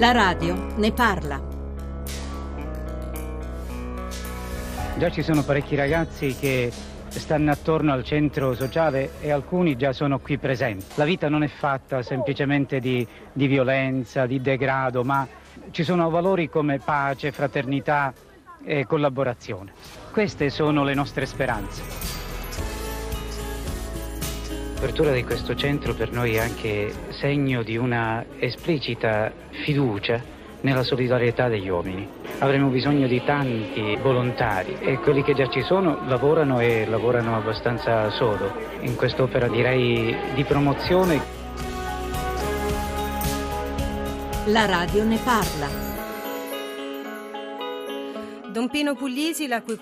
La radio ne parla. Già ci sono parecchi ragazzi che stanno attorno al centro sociale e alcuni già sono qui presenti. La vita non è fatta semplicemente di, di violenza, di degrado, ma ci sono valori come pace, fraternità e collaborazione. Queste sono le nostre speranze. L'apertura di questo centro per noi è anche segno di una esplicita fiducia nella solidarietà degli uomini. Avremo bisogno di tanti volontari e quelli che già ci sono lavorano e lavorano abbastanza sodo in quest'opera direi di promozione. La radio ne parla. Don Pino Puglisi, la cui,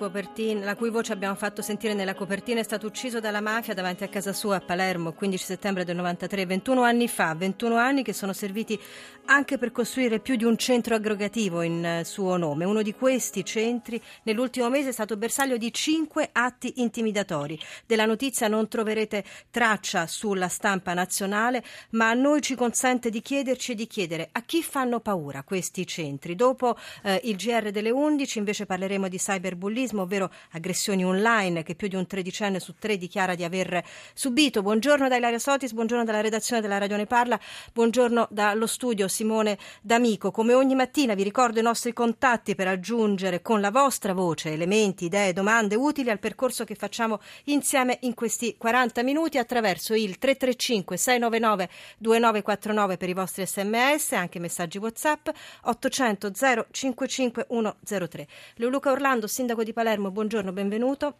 la cui, voce abbiamo fatto sentire nella copertina, è stato ucciso dalla mafia davanti a casa sua a Palermo il 15 settembre del 93, 21 anni fa, 21 anni che sono serviti anche per costruire più di un centro aggregativo in eh, suo nome. Uno di questi centri nell'ultimo mese è stato bersaglio di cinque atti intimidatori. Della notizia non troverete traccia sulla stampa nazionale, ma a noi ci consente di chiederci e di chiedere a chi fanno paura questi centri. Dopo eh, il GR delle 11 invece invece parleremo di cyberbullismo, ovvero aggressioni online che più di un tredicenne su tre dichiara di aver subito. Buongiorno da Ilaria Sotis, buongiorno dalla redazione della Radio Ne Parla, buongiorno dallo studio Simone D'Amico. Come ogni mattina vi ricordo i nostri contatti per aggiungere con la vostra voce elementi, idee, domande utili al percorso che facciamo insieme in questi 40 minuti attraverso il 335 699 2949 per i vostri sms, anche messaggi WhatsApp 800 055 103. Leoluca Orlando, sindaco di Palermo, buongiorno, benvenuto.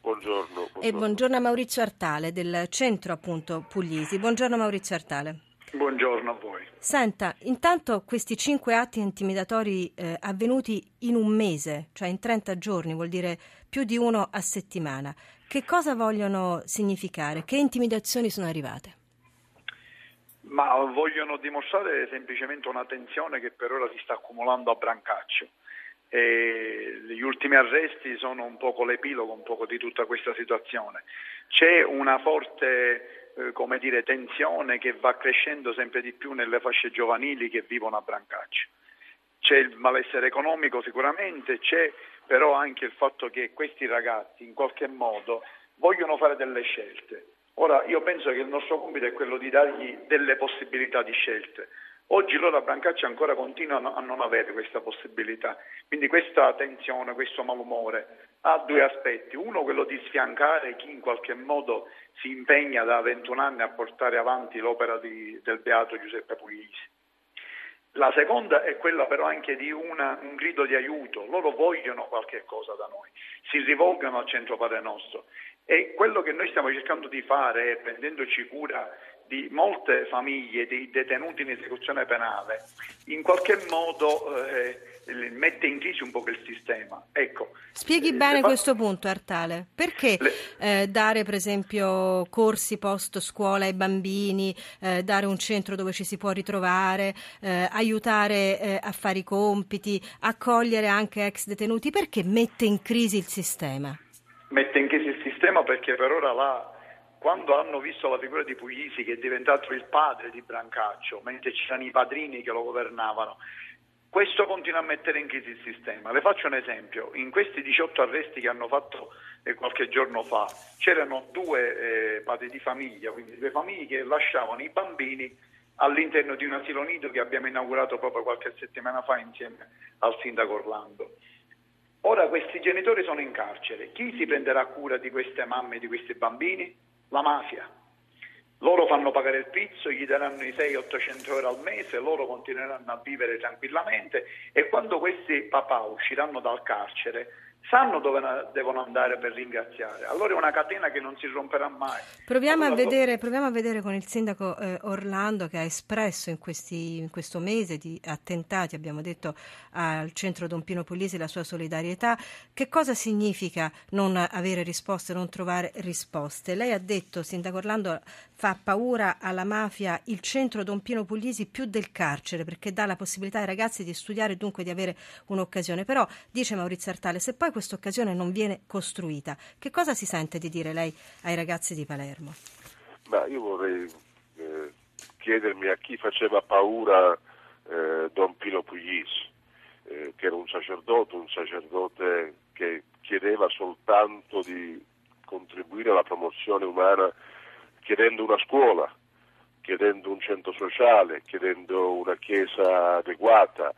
Buongiorno, buongiorno. E buongiorno a Maurizio Artale del centro appunto Puglisi. Buongiorno Maurizio Artale. Buongiorno a voi. Senta, intanto questi cinque atti intimidatori eh, avvenuti in un mese, cioè in 30 giorni, vuol dire più di uno a settimana, che cosa vogliono significare? Che intimidazioni sono arrivate? Ma vogliono dimostrare semplicemente una tensione che per ora si sta accumulando a Brancaccio e gli ultimi arresti sono un poco l'epilogo un poco di tutta questa situazione. C'è una forte eh, dire, tensione che va crescendo sempre di più nelle fasce giovanili che vivono a Brancaccio. C'è il malessere economico sicuramente, c'è però anche il fatto che questi ragazzi in qualche modo vogliono fare delle scelte. Ora io penso che il nostro compito è quello di dargli delle possibilità di scelte Oggi loro a Brancaccia ancora continuano a non avere questa possibilità, quindi questa tensione, questo malumore ha due aspetti. Uno quello di sfiancare chi in qualche modo si impegna da 21 anni a portare avanti l'opera di, del beato Giuseppe Puglisi. La seconda è quella però anche di una, un grido di aiuto, loro vogliono qualche cosa da noi, si rivolgono al centro Padre Nostro e quello che noi stiamo cercando di fare prendendoci cura di molte famiglie di detenuti in esecuzione penale in qualche modo eh, mette in crisi un po' il sistema. Ecco, Spieghi bene fa... questo punto Artale, perché le... eh, dare per esempio corsi post scuola ai bambini, eh, dare un centro dove ci si può ritrovare, eh, aiutare eh, a fare i compiti, accogliere anche ex detenuti, perché mette in crisi il sistema? Mette in crisi il sistema perché per ora la quando hanno visto la figura di Puglisi che è diventato il padre di Brancaccio, mentre c'erano i padrini che lo governavano, questo continua a mettere in crisi il sistema. Le faccio un esempio, in questi 18 arresti che hanno fatto eh, qualche giorno fa c'erano due eh, padri di famiglia, quindi due famiglie che lasciavano i bambini all'interno di un asilo nido che abbiamo inaugurato proprio qualche settimana fa insieme al sindaco Orlando. Ora questi genitori sono in carcere, chi si prenderà cura di queste mamme e di questi bambini? La mafia. Loro fanno pagare il pizzo, gli daranno i 600-800 euro al mese, loro continueranno a vivere tranquillamente e quando questi papà usciranno dal carcere sanno dove devono andare per ringraziare. Allora è una catena che non si romperà mai. Proviamo, allora, a, vedere, proviamo a vedere, con il sindaco eh, Orlando che ha espresso in, questi, in, questo mese di attentati, abbiamo detto al centro Don Pino Puglisi la sua solidarietà, che cosa significa non avere risposte, non trovare risposte. Lei ha detto, sindaco Orlando, fa paura alla mafia il centro Don Pino Puglisi più del carcere perché dà la possibilità ai ragazzi di studiare e dunque di avere un'occasione. Però, dice Maurizio Artale, se poi questa occasione non viene costruita. Che cosa si sente di dire lei ai ragazzi di Palermo? Beh, io vorrei eh, chiedermi a chi faceva paura eh, Don Pino Puglisi, eh, che era un sacerdote, un sacerdote che chiedeva soltanto di contribuire alla promozione umana chiedendo una scuola, chiedendo un centro sociale, chiedendo una chiesa adeguata,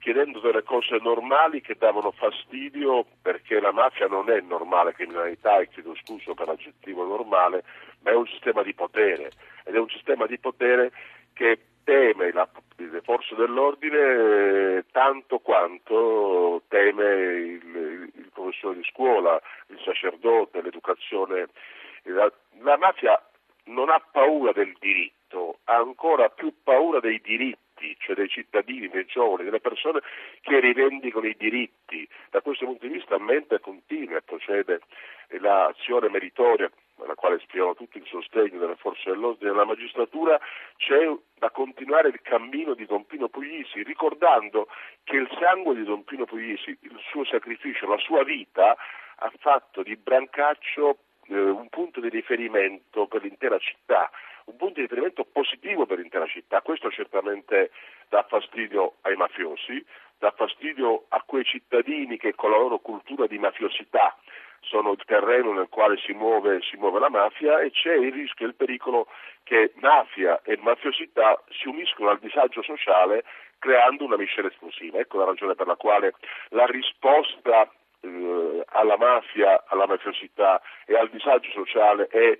chiedendo delle cose normali che davano fastidio perché la mafia non è normale criminalità, e chiedo scuso per l'aggettivo normale, ma è un sistema di potere ed è un sistema di potere che teme la, le forze dell'ordine eh, tanto quanto teme il, il, professore di scuola, il sacerdote, l'educazione. La, la mafia non ha paura del diritto, ha ancora più paura dei diritti cioè dei cittadini, dei giovani, delle persone che rivendicano i diritti. Da questo punto di vista mente continua e procede l'azione meritoria alla quale esprimiamo tutto il sostegno delle forze dell'ordine e della magistratura, c'è da continuare il cammino di Don Pino Puglisi, ricordando che il sangue di Don Pino Puglisi, il suo sacrificio, la sua vita, ha fatto di Brancaccio eh, un punto di riferimento per l'intera città, un punto di riferimento positivo per l'intera città. Questo certamente dà fastidio ai mafiosi, dà fastidio a quei cittadini che con la loro cultura di mafiosità sono il terreno nel quale si muove, si muove, la mafia e c'è il rischio e il pericolo che mafia e mafiosità si uniscono al disagio sociale creando una miscela esplosiva. Ecco la ragione per la quale la risposta eh, alla mafia, alla mafiosità e al disagio sociale è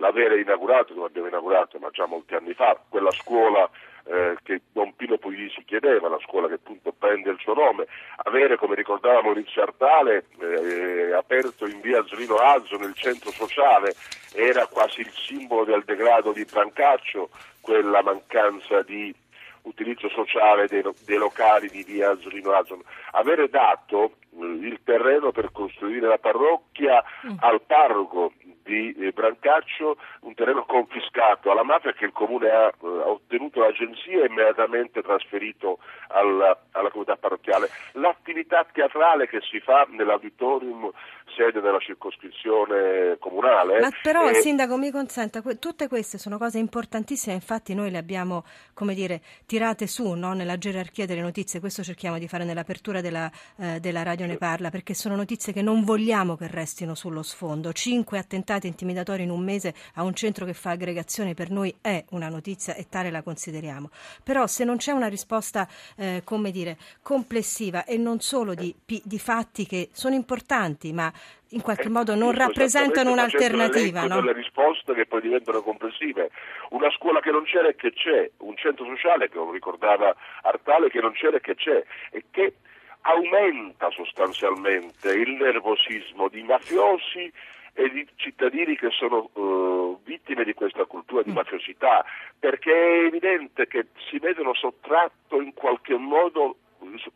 l'avere inaugurato, come abbiamo inaugurato ma già molti anni fa, quella scuola eh, che Don Pino Puglisi chiedeva, la scuola che appunto prende il suo nome, avere, come ricordava Maurizio Artale, eh, aperto in via Zolino Azzo nel centro sociale, era quasi il simbolo del degrado di Brancaccio, quella mancanza di utilizzo sociale dei, dei locali di via Zolino Azzo. Avere dato eh, il terreno per costruire la parrocchia mm. al parroco di eh, Brancaccio, un terreno confiscato alla mafia che il comune ha, eh, ha ottenuto l'agenzia e immediatamente trasferito alla, alla comunità parrocchiale. L'attività teatrale che si fa nell'auditorium sede della circoscrizione comunale. Ma però, e... Sindaco, mi consenta, tutte queste sono cose importantissime, infatti noi le abbiamo, come dire, tirate su no? nella gerarchia delle notizie, questo cerchiamo di fare nell'apertura della, eh, della Radio Ne Parla, perché sono notizie che non vogliamo che restino sullo sfondo. Cinque attentati intimidatori in un mese a un centro che fa aggregazione per noi è una notizia e tale la consideriamo. Però se non c'è una risposta, eh, come dire, complessiva e non solo di, di fatti che sono importanti, ma in qualche eh, modo non rappresentano un'alternativa. No? delle risposte che poi diventano complessive. Una scuola che non c'era e che c'è, un centro sociale che lo ricordava Artale che non c'era e che c'è e che aumenta sostanzialmente il nervosismo di mafiosi e di cittadini che sono uh, vittime di questa cultura di mm. mafiosità, perché è evidente che si vedono sottratto in qualche modo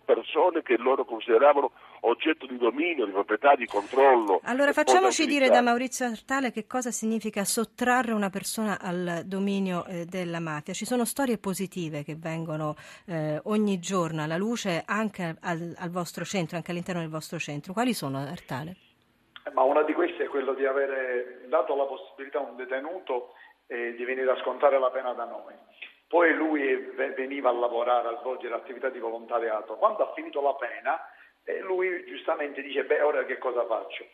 persone che loro consideravano oggetto di dominio, di proprietà, di controllo. Allora facciamoci dire da Maurizio Artale che cosa significa sottrarre una persona al dominio eh, della mafia. Ci sono storie positive che vengono eh, ogni giorno alla luce anche al, al, vostro centro, anche all'interno del vostro centro. Quali sono Artale? Eh, ma una di queste è quello di avere dato la possibilità a un detenuto eh, di venire a scontare la pena da noi. Poi lui veniva a lavorare, a svolgere attività di volontariato. Quando ha finito la pena, eh, lui giustamente dice, beh, ora che cosa faccio?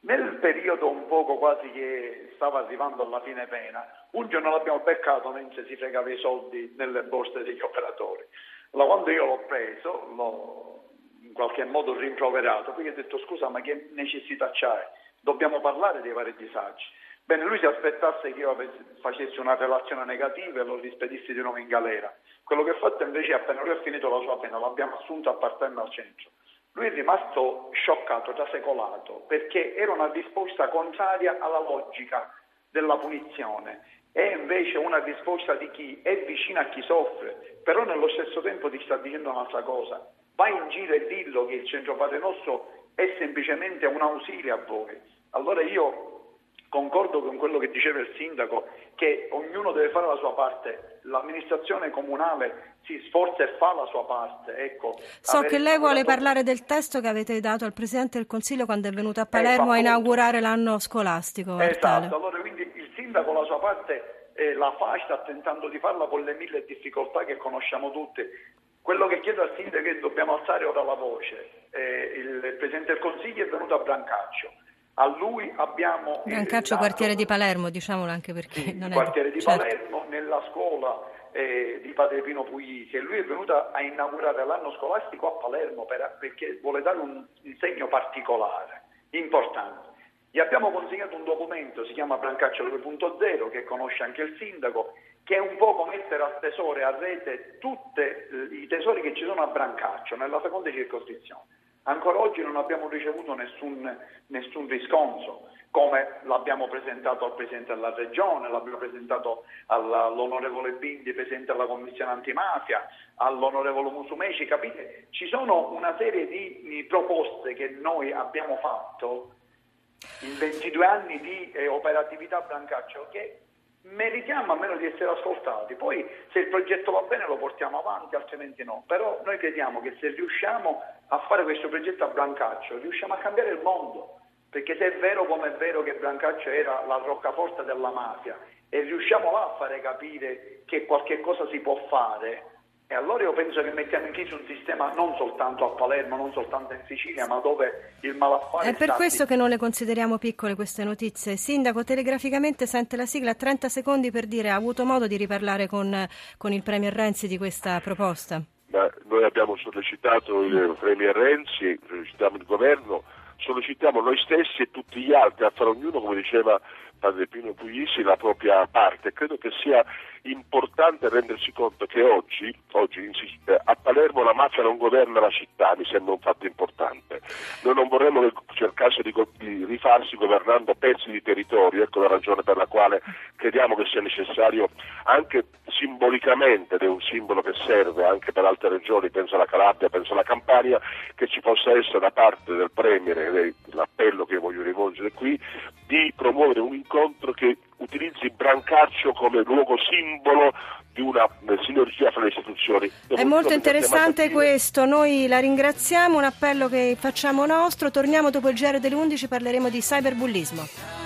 Nel periodo un poco quasi che stava arrivando alla fine pena, un giorno l'abbiamo beccato mentre si fregava i soldi nelle borse degli operatori. Allora, quando io l'ho preso, l'ho in qualche modo rimproverato, poi gli ho detto scusa ma che necessità c'hai? Dobbiamo parlare dei vari disagi. Bene, lui si aspettasse che io facessi una relazione negativa e lo rispedissi di nuovo in galera. Quello che ha fatto invece appena lui ha finito la sua pena, l'abbiamo assunto appartenendo al centro. Lui è rimasto scioccato, trasecolato, perché era una risposta contraria alla logica della punizione. È invece una risposta di chi è vicino a chi soffre, però nello stesso tempo ti sta dicendo un'altra cosa. Vai in giro e dillo che il centro Padre Nostro è semplicemente un ausile a voi. Allora io concordo con quello che diceva il sindaco, che ognuno deve fare la sua parte, l'amministrazione comunale si sforza e fa la sua parte. Ecco, so che lei vuole parlare del testo che avete dato al Presidente del Consiglio quando è venuto a Palermo eh, a inaugurare l'anno scolastico. Esatto, allora quindi il sindaco la sua parte eh, la fa, sta tentando di farla con le mille difficoltà che conosciamo tutte, Quello che chiedo al sindaco è che dobbiamo alzare ora la voce. Eh, il Presidente del Consiglio è venuto a Brancaccio. A lui abbiamo... Brancaccio, quartiere di Palermo, diciamolo anche perché sì, non è... quartiere di certo. Palermo, nella scuola eh, di Padre Pino Puglisi e lui è venuto a inaugurare l'anno scolastico a Palermo per, perché vuole dare un, un segno particolare, importante. Gli abbiamo consegnato un documento, si chiama Brancaccio 2.0, che conosce anche il sindaco, che è un po' mettere a tesoro a rete tutti eh, i tesori che ci sono a Brancaccio, nella seconda circoscrizione. Ancora oggi non abbiamo ricevuto nessun, nessun riscontro, come l'abbiamo presentato al Presidente della Regione, l'abbiamo presentato all'onorevole Bindi, Presidente della Commissione Antimafia, all'onorevole Musumeci, capite? Ci sono una serie di proposte che noi abbiamo fatto in 22 anni di eh, operatività Brancaccio che meritiamo almeno di essere ascoltati. Poi se il progetto va bene lo portiamo avanti, altrimenti no. Però noi crediamo che se riusciamo a fare questo progetto a Brancaccio, riusciamo a cambiare il mondo. Perché se è vero come è vero che Brancaccio era la roccaforte della mafia e riusciamo là a fare capire che qualche cosa si può fare, e allora io penso che mettiamo in crisi un sistema non soltanto a Palermo, non soltanto in Sicilia, ma dove il malaffare... È per sta- questo che non le consideriamo piccole queste notizie. Sindaco, telegraficamente sente la sigla, 30 secondi per dire ha avuto modo di riparlare con, con il Premier Renzi di questa proposta? Ma noi abbiamo sollecitato il Premier Renzi, sollecitiamo il governo, sollecitiamo noi stessi e tutti gli altri a fare ognuno, come diceva Padre Pino Puglisi, la propria parte. Credo che sia importante rendersi conto che oggi, oggi a Palermo la mafia non governa la città, mi sembra un fatto importante. Noi non vorremmo che cercasse di, di rifarsi governando pezzi di territorio, ecco la ragione per la quale crediamo che sia necessario anche simbolicamente, ed è un simbolo che serve anche per altre regioni, penso alla Calabria, penso alla Campania, che ci possa essere da parte del Premier, l'appello che voglio rivolgere qui, di promuovere un incontro che utilizzi Brancaccio come luogo simbolo di una eh, sinergia fra le istituzioni. È molto interessante questo, noi la ringraziamo, un appello che facciamo nostro, torniamo dopo il GR delle 11, parleremo di cyberbullismo.